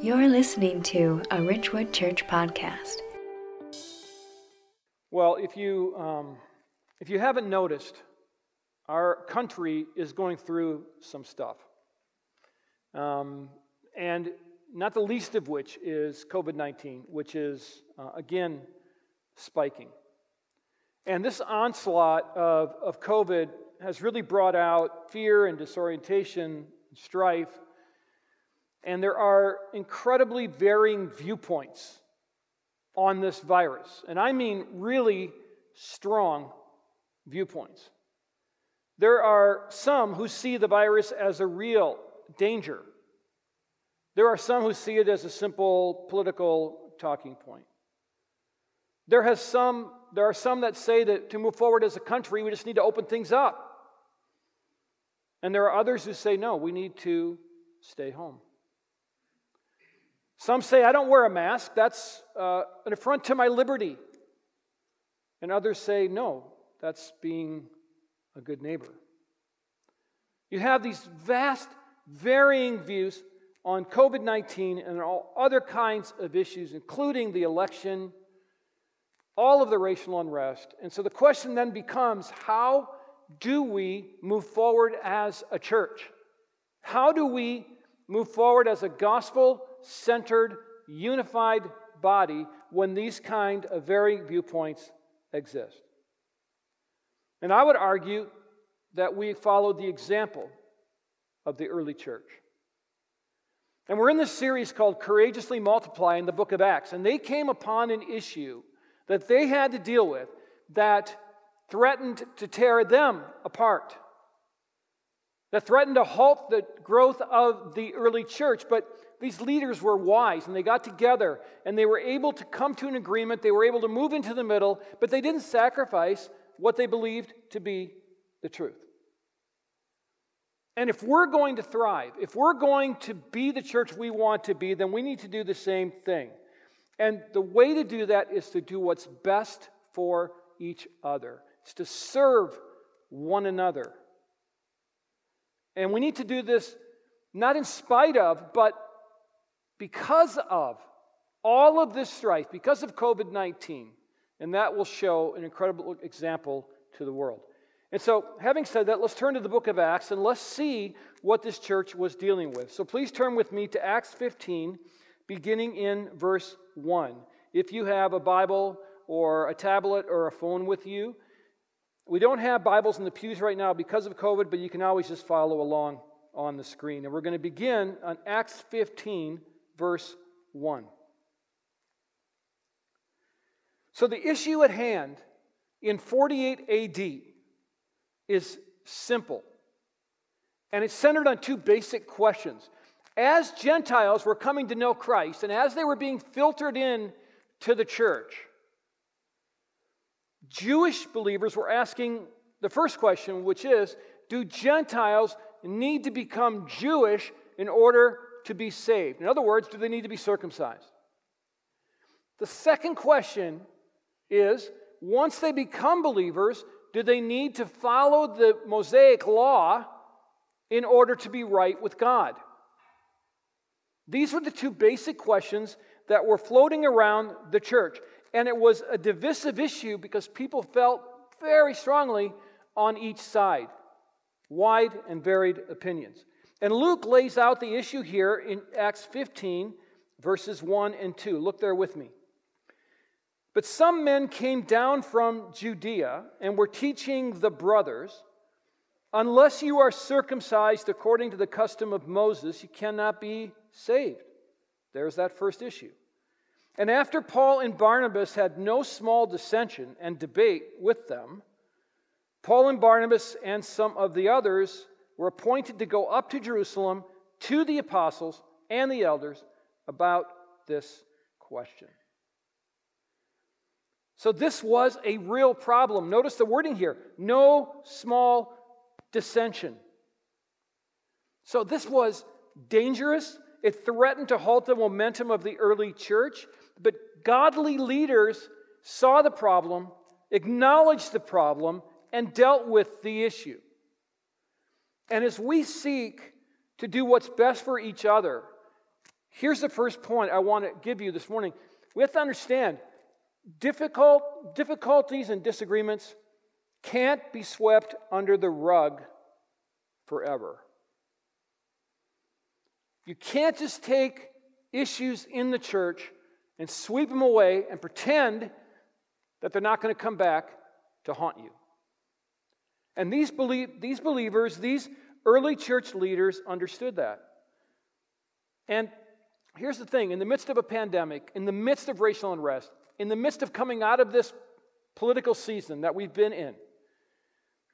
You're listening to a Ridgewood Church podcast. Well, if you, um, if you haven't noticed, our country is going through some stuff. Um, and not the least of which is COVID 19, which is, uh, again, spiking. And this onslaught of, of COVID has really brought out fear and disorientation, and strife. And there are incredibly varying viewpoints on this virus. And I mean really strong viewpoints. There are some who see the virus as a real danger. There are some who see it as a simple political talking point. There, has some, there are some that say that to move forward as a country, we just need to open things up. And there are others who say, no, we need to stay home. Some say, I don't wear a mask, that's uh, an affront to my liberty. And others say, no, that's being a good neighbor. You have these vast, varying views on COVID 19 and all other kinds of issues, including the election, all of the racial unrest. And so the question then becomes how do we move forward as a church? How do we move forward as a gospel centered, unified body when these kind of varying viewpoints exist? And I would argue that we follow the example of the early church. And we're in this series called Courageously Multiply in the book of Acts. And they came upon an issue that they had to deal with that threatened to tear them apart, that threatened to halt the growth of the early church. But these leaders were wise and they got together and they were able to come to an agreement. They were able to move into the middle, but they didn't sacrifice what they believed to be the truth. And if we're going to thrive, if we're going to be the church we want to be, then we need to do the same thing. And the way to do that is to do what's best for each other. It's to serve one another. And we need to do this not in spite of, but because of all of this strife, because of COVID 19. And that will show an incredible example to the world. And so, having said that, let's turn to the book of Acts and let's see what this church was dealing with. So, please turn with me to Acts 15, beginning in verse 1. If you have a Bible or a tablet or a phone with you, we don't have Bibles in the pews right now because of COVID, but you can always just follow along on the screen. And we're going to begin on Acts 15, verse 1. So, the issue at hand in 48 AD is simple. And it's centered on two basic questions. As Gentiles were coming to know Christ and as they were being filtered in to the church, Jewish believers were asking the first question, which is Do Gentiles need to become Jewish in order to be saved? In other words, do they need to be circumcised? The second question is once they become believers, do they need to follow the Mosaic law in order to be right with God? These were the two basic questions that were floating around the church. And it was a divisive issue because people felt very strongly on each side, wide and varied opinions. And Luke lays out the issue here in Acts 15, verses 1 and 2. Look there with me. But some men came down from Judea and were teaching the brothers unless you are circumcised according to the custom of Moses, you cannot be saved. There's that first issue. And after Paul and Barnabas had no small dissension and debate with them, Paul and Barnabas and some of the others were appointed to go up to Jerusalem to the apostles and the elders about this question. So this was a real problem. Notice the wording here no small dissension. So this was dangerous. It threatened to halt the momentum of the early church, but godly leaders saw the problem, acknowledged the problem, and dealt with the issue. And as we seek to do what's best for each other, Here's the first point I want to give you this morning. We have to understand difficult difficulties and disagreements can't be swept under the rug forever. You can't just take issues in the church and sweep them away and pretend that they're not going to come back to haunt you. And these, these believers, these early church leaders understood that. And here's the thing in the midst of a pandemic, in the midst of racial unrest, in the midst of coming out of this political season that we've been in,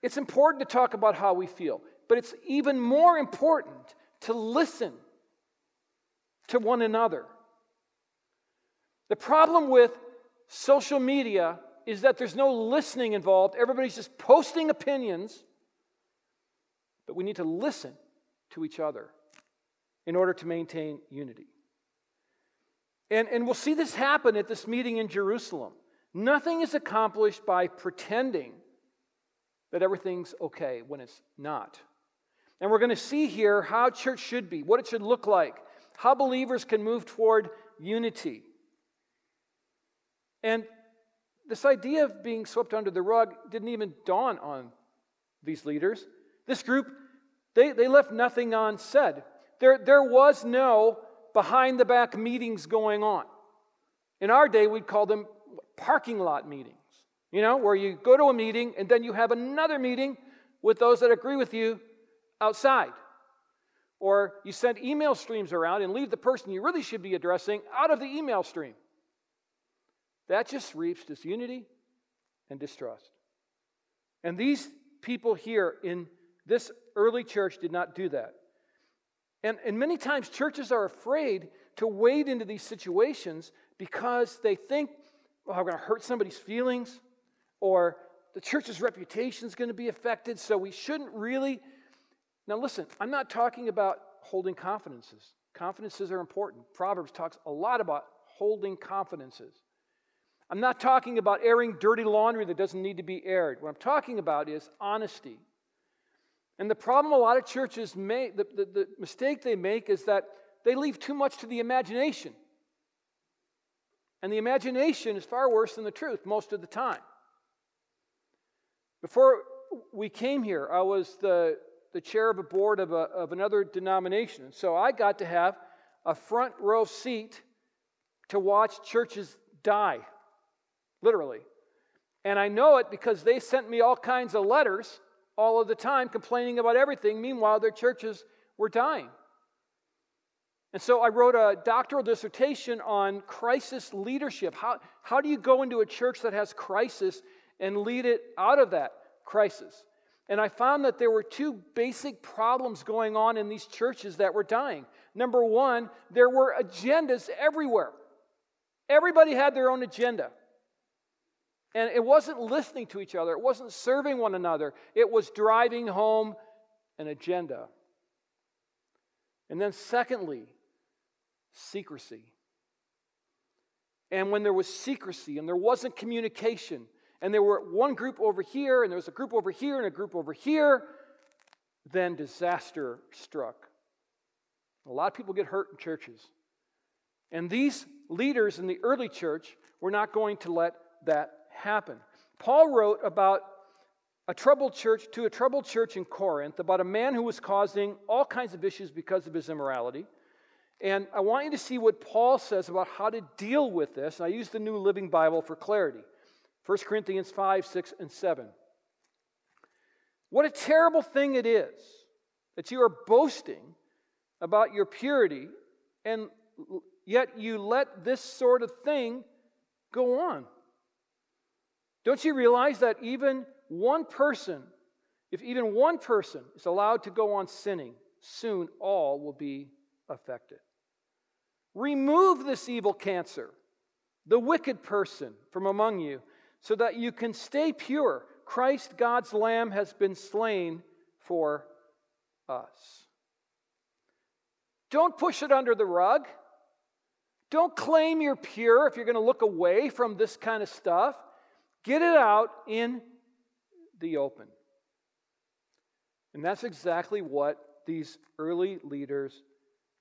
it's important to talk about how we feel, but it's even more important to listen to one another. The problem with social media is that there's no listening involved. Everybody's just posting opinions. But we need to listen to each other in order to maintain unity. And, and we'll see this happen at this meeting in Jerusalem. Nothing is accomplished by pretending that everything's okay when it's not. And we're going to see here how church should be, what it should look like, how believers can move toward unity. And this idea of being swept under the rug didn't even dawn on these leaders. This group, they, they left nothing unsaid. There, there was no behind the back meetings going on. In our day, we'd call them parking lot meetings, you know, where you go to a meeting and then you have another meeting with those that agree with you outside. Or you send email streams around and leave the person you really should be addressing out of the email stream. That just reaps disunity and distrust. And these people here in this early church did not do that. And, and many times churches are afraid to wade into these situations because they think, well, I'm going to hurt somebody's feelings, or the church's reputation is going to be affected, so we shouldn't really. Now, listen, I'm not talking about holding confidences. Confidences are important. Proverbs talks a lot about holding confidences. I'm not talking about airing dirty laundry that doesn't need to be aired. What I'm talking about is honesty. And the problem a lot of churches make, the, the, the mistake they make is that they leave too much to the imagination. And the imagination is far worse than the truth most of the time. Before we came here, I was the, the chair of a board of, a, of another denomination. So I got to have a front row seat to watch churches die literally. And I know it because they sent me all kinds of letters all of the time complaining about everything. Meanwhile, their churches were dying. And so I wrote a doctoral dissertation on crisis leadership. How, how do you go into a church that has crisis and lead it out of that crisis? And I found that there were two basic problems going on in these churches that were dying. Number one, there were agendas everywhere. Everybody had their own agenda. And it wasn't listening to each other, it wasn't serving one another, it was driving home an agenda. And then, secondly, secrecy. And when there was secrecy and there wasn't communication, and there were one group over here, and there was a group over here, and a group over here, then disaster struck. A lot of people get hurt in churches. And these leaders in the early church were not going to let that happen. Paul wrote about a troubled church to a troubled church in Corinth about a man who was causing all kinds of issues because of his immorality. And I want you to see what Paul says about how to deal with this. I use the New Living Bible for clarity 1 Corinthians 5, 6, and 7. What a terrible thing it is that you are boasting about your purity, and yet you let this sort of thing go on. Don't you realize that even one person, if even one person is allowed to go on sinning, soon all will be affected? Remove this evil cancer, the wicked person, from among you, so that you can stay pure. Christ, God's Lamb, has been slain for us. Don't push it under the rug. Don't claim you're pure if you're going to look away from this kind of stuff. Get it out in the open. And that's exactly what these early leaders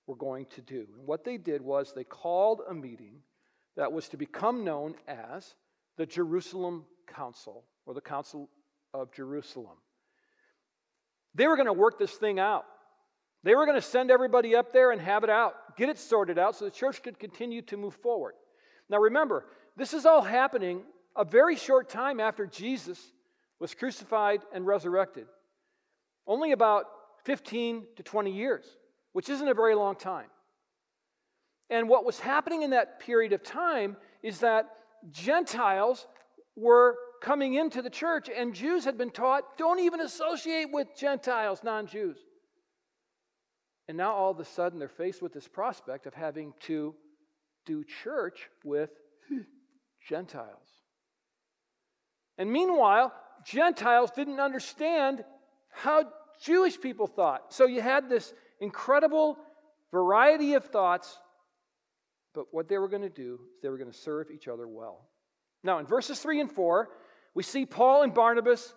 were going to do. And what they did was they called a meeting that was to become known as the Jerusalem Council or the Council of Jerusalem. They were going to work this thing out. They were going to send everybody up there and have it out, get it sorted out so the church could continue to move forward. Now remember, this is all happening a very short time after Jesus was crucified and resurrected. Only about 15 to 20 years, which isn't a very long time. And what was happening in that period of time is that Gentiles were coming into the church, and Jews had been taught don't even associate with Gentiles, non Jews. And now all of a sudden they're faced with this prospect of having to do church with Gentiles. And meanwhile, Gentiles didn't understand how Jewish people thought. So you had this incredible variety of thoughts, but what they were going to do is they were going to serve each other well. Now, in verses 3 and 4, we see Paul and Barnabas.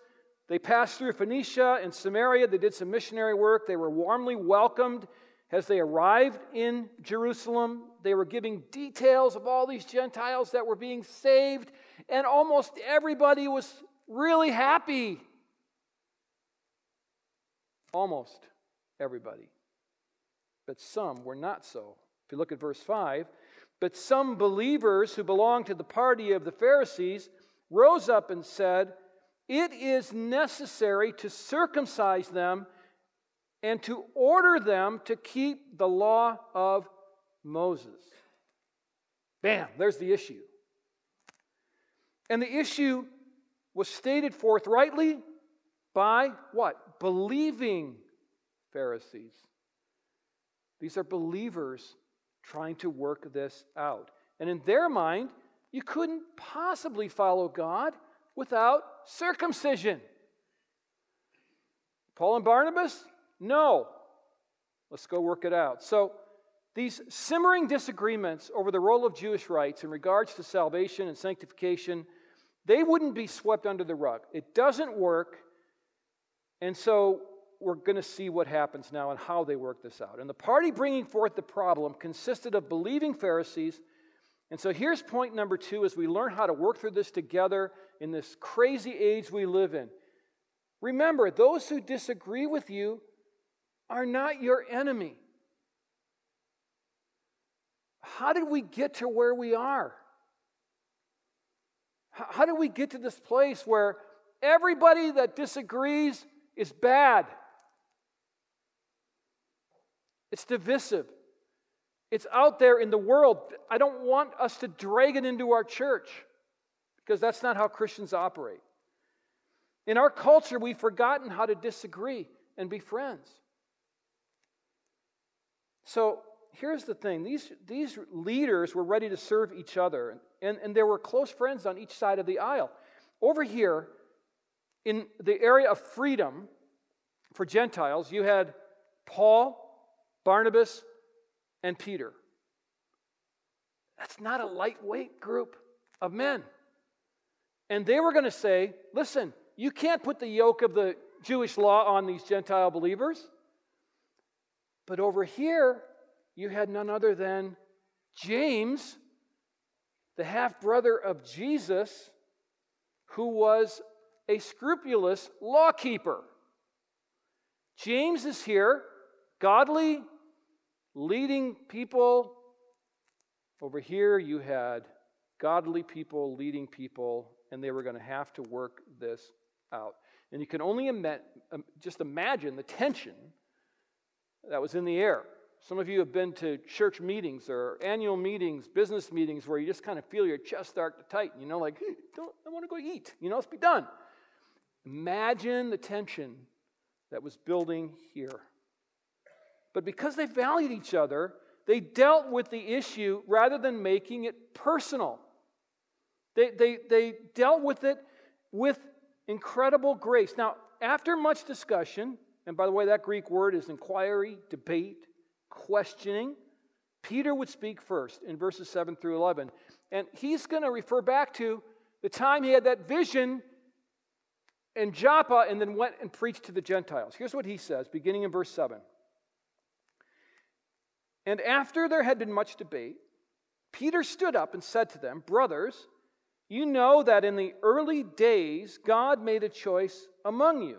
They passed through Phoenicia and Samaria. They did some missionary work. They were warmly welcomed as they arrived in Jerusalem. They were giving details of all these Gentiles that were being saved, and almost everybody was really happy. Almost everybody. But some were not so. If you look at verse 5, but some believers who belonged to the party of the Pharisees rose up and said, It is necessary to circumcise them and to order them to keep the law of Moses. Bam, there's the issue. And the issue was stated forthrightly by what? Believing Pharisees. These are believers trying to work this out. And in their mind, you couldn't possibly follow God without circumcision. Paul and Barnabas? No. Let's go work it out. So, these simmering disagreements over the role of Jewish rites in regards to salvation and sanctification, they wouldn't be swept under the rug. It doesn't work. And so we're going to see what happens now and how they work this out. And the party bringing forth the problem consisted of believing Pharisees. And so here's point number two as we learn how to work through this together in this crazy age we live in. Remember, those who disagree with you are not your enemy. How did we get to where we are? How did we get to this place where everybody that disagrees is bad? It's divisive. It's out there in the world. I don't want us to drag it into our church because that's not how Christians operate. In our culture, we've forgotten how to disagree and be friends. So here's the thing these, these leaders were ready to serve each other, and, and there were close friends on each side of the aisle. Over here, in the area of freedom for Gentiles, you had Paul Barnabas, and Peter. That's not a lightweight group of men. And they were going to say, listen, you can't put the yoke of the Jewish law on these Gentile believers. But over here, you had none other than James, the half brother of Jesus, who was a scrupulous lawkeeper. James is here, godly, leading people. Over here, you had godly people leading people, and they were going to have to work this out. And you can only Im- um, just imagine the tension that was in the air. Some of you have been to church meetings or annual meetings, business meetings, where you just kind of feel your chest start to tighten. You know, like, don't, I want to go eat. You know, let's be done. Imagine the tension that was building here. But because they valued each other, they dealt with the issue rather than making it personal. They, they, they dealt with it with incredible grace. Now, after much discussion, and by the way, that Greek word is inquiry, debate, questioning, Peter would speak first in verses 7 through 11. And he's going to refer back to the time he had that vision in Joppa and then went and preached to the Gentiles. Here's what he says, beginning in verse 7. And after there had been much debate, Peter stood up and said to them, Brothers, you know that in the early days God made a choice among you,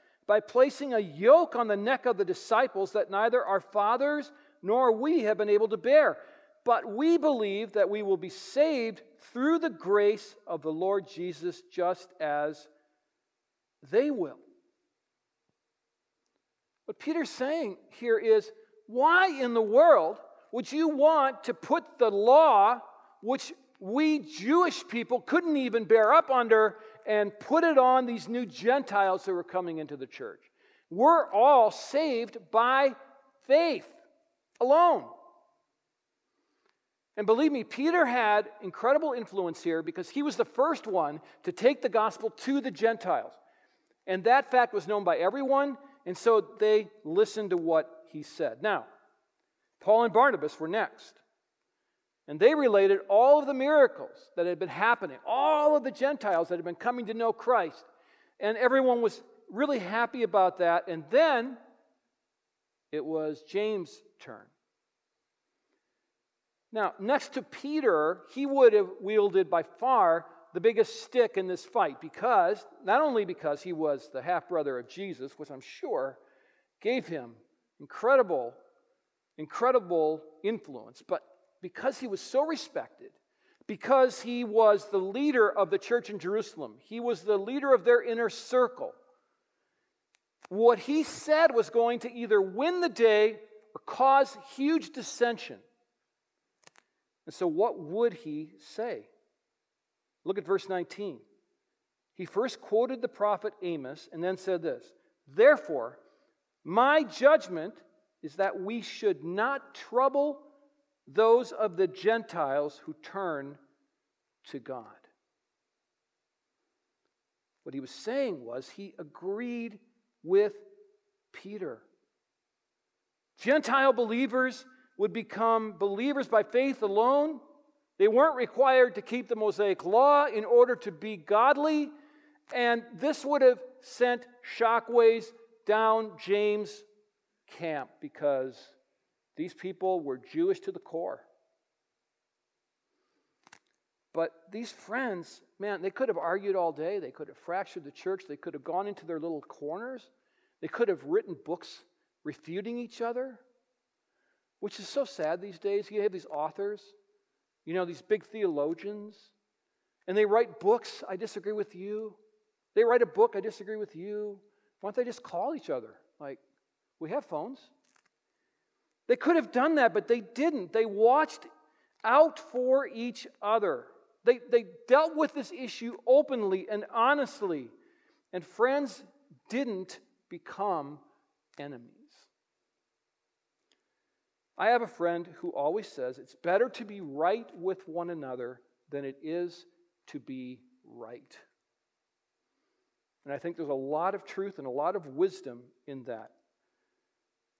by placing a yoke on the neck of the disciples that neither our fathers nor we have been able to bear? But we believe that we will be saved through the grace of the Lord Jesus, just as they will. What Peter's saying here is why in the world would you want to put the law, which we Jewish people couldn't even bear up under, and put it on these new Gentiles that were coming into the church? We're all saved by faith alone. And believe me, Peter had incredible influence here because he was the first one to take the gospel to the Gentiles. And that fact was known by everyone, and so they listened to what he said. Now, Paul and Barnabas were next. And they related all of the miracles that had been happening, all of the Gentiles that had been coming to know Christ. And everyone was really happy about that. And then it was James' turn. Now, next to Peter, he would have wielded by far the biggest stick in this fight because, not only because he was the half brother of Jesus, which I'm sure gave him incredible, incredible influence, but because he was so respected, because he was the leader of the church in Jerusalem, he was the leader of their inner circle. What he said was going to either win the day or cause huge dissension. And so, what would he say? Look at verse 19. He first quoted the prophet Amos and then said this Therefore, my judgment is that we should not trouble those of the Gentiles who turn to God. What he was saying was he agreed with Peter. Gentile believers would become believers by faith alone. They weren't required to keep the Mosaic law in order to be godly, and this would have sent shockwaves down James' camp because these people were Jewish to the core. But these friends, man, they could have argued all day. They could have fractured the church. They could have gone into their little corners. They could have written books refuting each other which is so sad these days. You have these authors, you know, these big theologians, and they write books. I disagree with you. They write a book. I disagree with you. Why don't they just call each other? Like, we have phones. They could have done that, but they didn't. They watched out for each other. They, they dealt with this issue openly and honestly. And friends didn't become enemies. I have a friend who always says it's better to be right with one another than it is to be right. And I think there's a lot of truth and a lot of wisdom in that.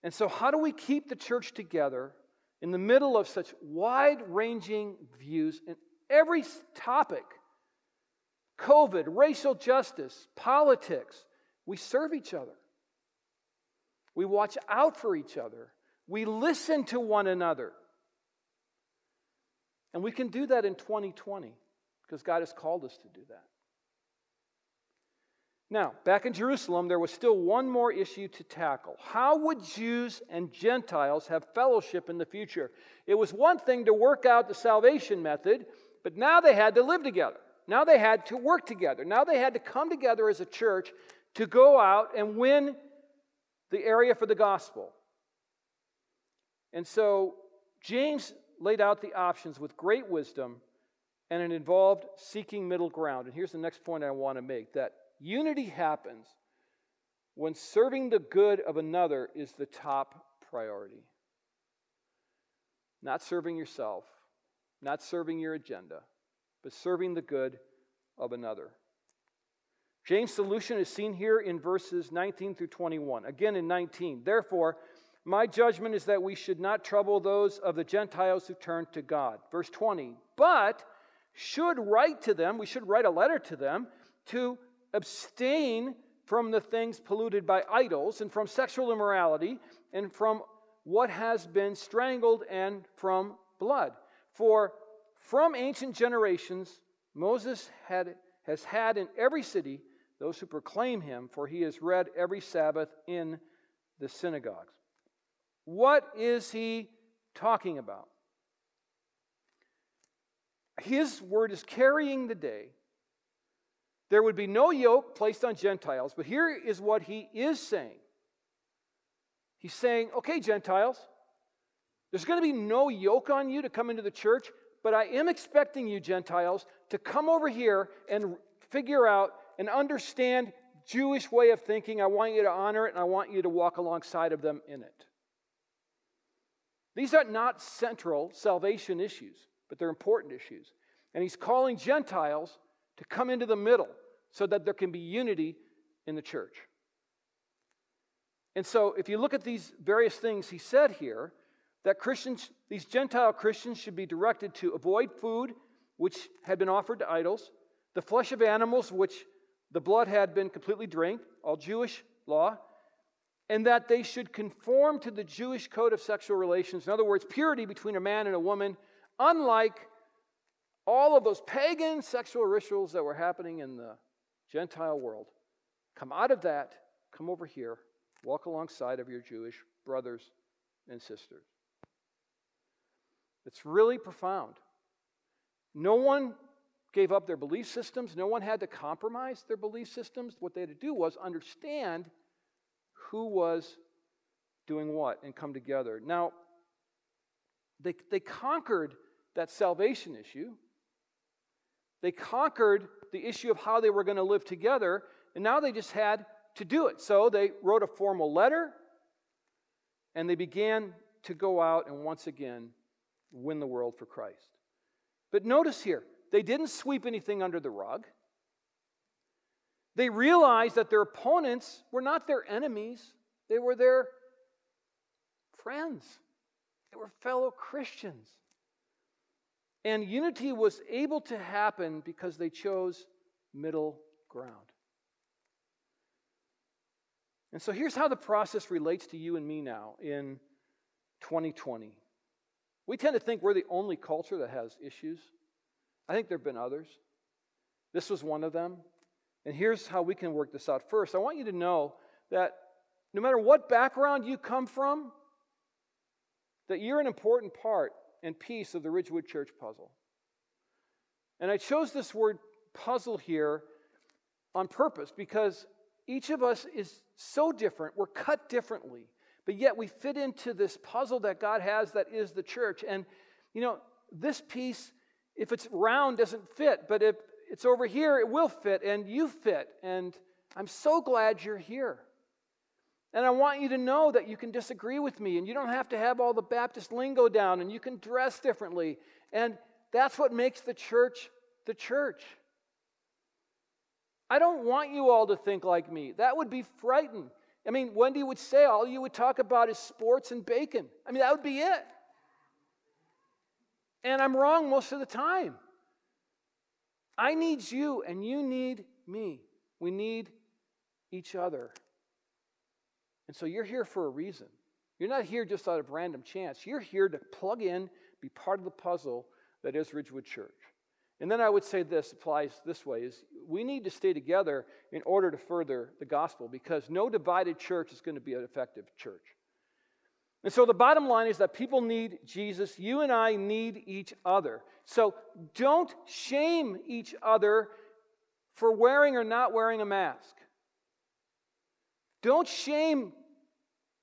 And so, how do we keep the church together in the middle of such wide ranging views in every topic? COVID, racial justice, politics. We serve each other. We watch out for each other. We listen to one another. And we can do that in 2020 because God has called us to do that. Now, back in Jerusalem, there was still one more issue to tackle. How would Jews and Gentiles have fellowship in the future? It was one thing to work out the salvation method, but now they had to live together. Now they had to work together. Now they had to come together as a church to go out and win the area for the gospel. And so James laid out the options with great wisdom, and it involved seeking middle ground. And here's the next point I want to make that unity happens when serving the good of another is the top priority. Not serving yourself, not serving your agenda, but serving the good of another. James' solution is seen here in verses 19 through 21. Again in 19. Therefore, my judgment is that we should not trouble those of the Gentiles who turn to God. Verse 20. But should write to them, we should write a letter to them to abstain from the things polluted by idols and from sexual immorality and from what has been strangled and from blood. For from ancient generations, Moses had, has had in every city those who proclaim him, for he is read every Sabbath in the synagogues. What is he talking about? His word is carrying the day. There would be no yoke placed on Gentiles, but here is what he is saying. He's saying, okay, Gentiles, there's going to be no yoke on you to come into the church, but I am expecting you, Gentiles, to come over here and figure out and understand Jewish way of thinking. I want you to honor it and I want you to walk alongside of them in it. These are not central salvation issues, but they're important issues. And he's calling Gentiles to come into the middle so that there can be unity in the church. And so, if you look at these various things he said here, that Christians, these Gentile Christians, should be directed to avoid food which had been offered to idols, the flesh of animals which the blood had been completely drained, all Jewish law, and that they should conform to the Jewish code of sexual relations. In other words, purity between a man and a woman, unlike all of those pagan sexual rituals that were happening in the Gentile world. Come out of that, come over here, walk alongside of your Jewish brothers and sisters. It's really profound. No one gave up their belief systems, no one had to compromise their belief systems. What they had to do was understand who was doing what and come together. Now, they, they conquered that salvation issue. They conquered the issue of how they were going to live together, and now they just had to do it. So they wrote a formal letter, and they began to go out and once again win the world for Christ. But notice here, they didn't sweep anything under the rug. They realized that their opponents were not their enemies, they were their friends, they were fellow Christians. And unity was able to happen because they chose middle ground. And so here's how the process relates to you and me now in 2020. We tend to think we're the only culture that has issues. I think there have been others. This was one of them. And here's how we can work this out. First, I want you to know that no matter what background you come from, that you're an important part and piece of the Ridgewood Church puzzle. And I chose this word puzzle here on purpose because each of us is so different. We're cut differently, but yet we fit into this puzzle that God has that is the church. And, you know, this piece, if it's round, doesn't fit, but if it's over here, it will fit, and you fit. And I'm so glad you're here. And I want you to know that you can disagree with me and you don't have to have all the Baptist lingo down and you can dress differently. And that's what makes the church the church. I don't want you all to think like me. That would be frightening. I mean, Wendy would say all you would talk about is sports and bacon. I mean, that would be it. And I'm wrong most of the time. I need you and you need me. We need each other. And so you're here for a reason. You're not here just out of random chance. You're here to plug in, be part of the puzzle that is Ridgewood Church. And then I would say this applies this way is we need to stay together in order to further the gospel because no divided church is going to be an effective church. And so the bottom line is that people need Jesus. You and I need each other. So don't shame each other for wearing or not wearing a mask. Don't shame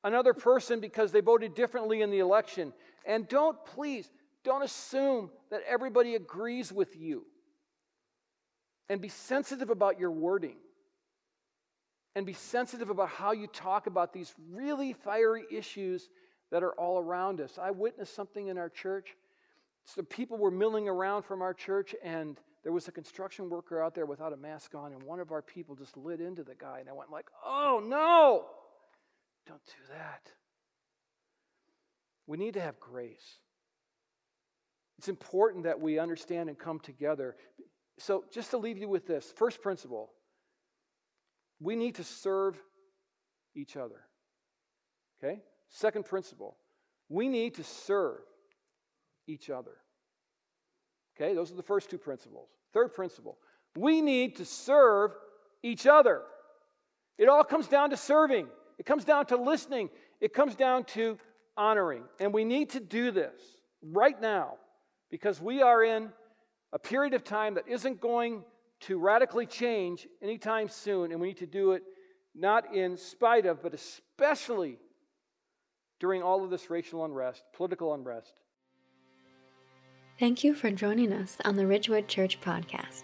another person because they voted differently in the election. And don't, please, don't assume that everybody agrees with you. And be sensitive about your wording. And be sensitive about how you talk about these really fiery issues that are all around us. I witnessed something in our church So people were milling around from our church, and there was a construction worker out there without a mask on, and one of our people just lit into the guy, and I went like, "Oh no! Don't do that." We need to have grace. It's important that we understand and come together. So, just to leave you with this first principle we need to serve each other. Okay? Second principle we need to serve each other. Okay, those are the first two principles. Third principle we need to serve each other. It all comes down to serving, it comes down to listening, it comes down to honoring. And we need to do this right now because we are in a period of time that isn't going to radically change anytime soon, and we need to do it not in spite of, but especially during all of this racial unrest, political unrest. Thank you for joining us on the Ridgewood Church podcast.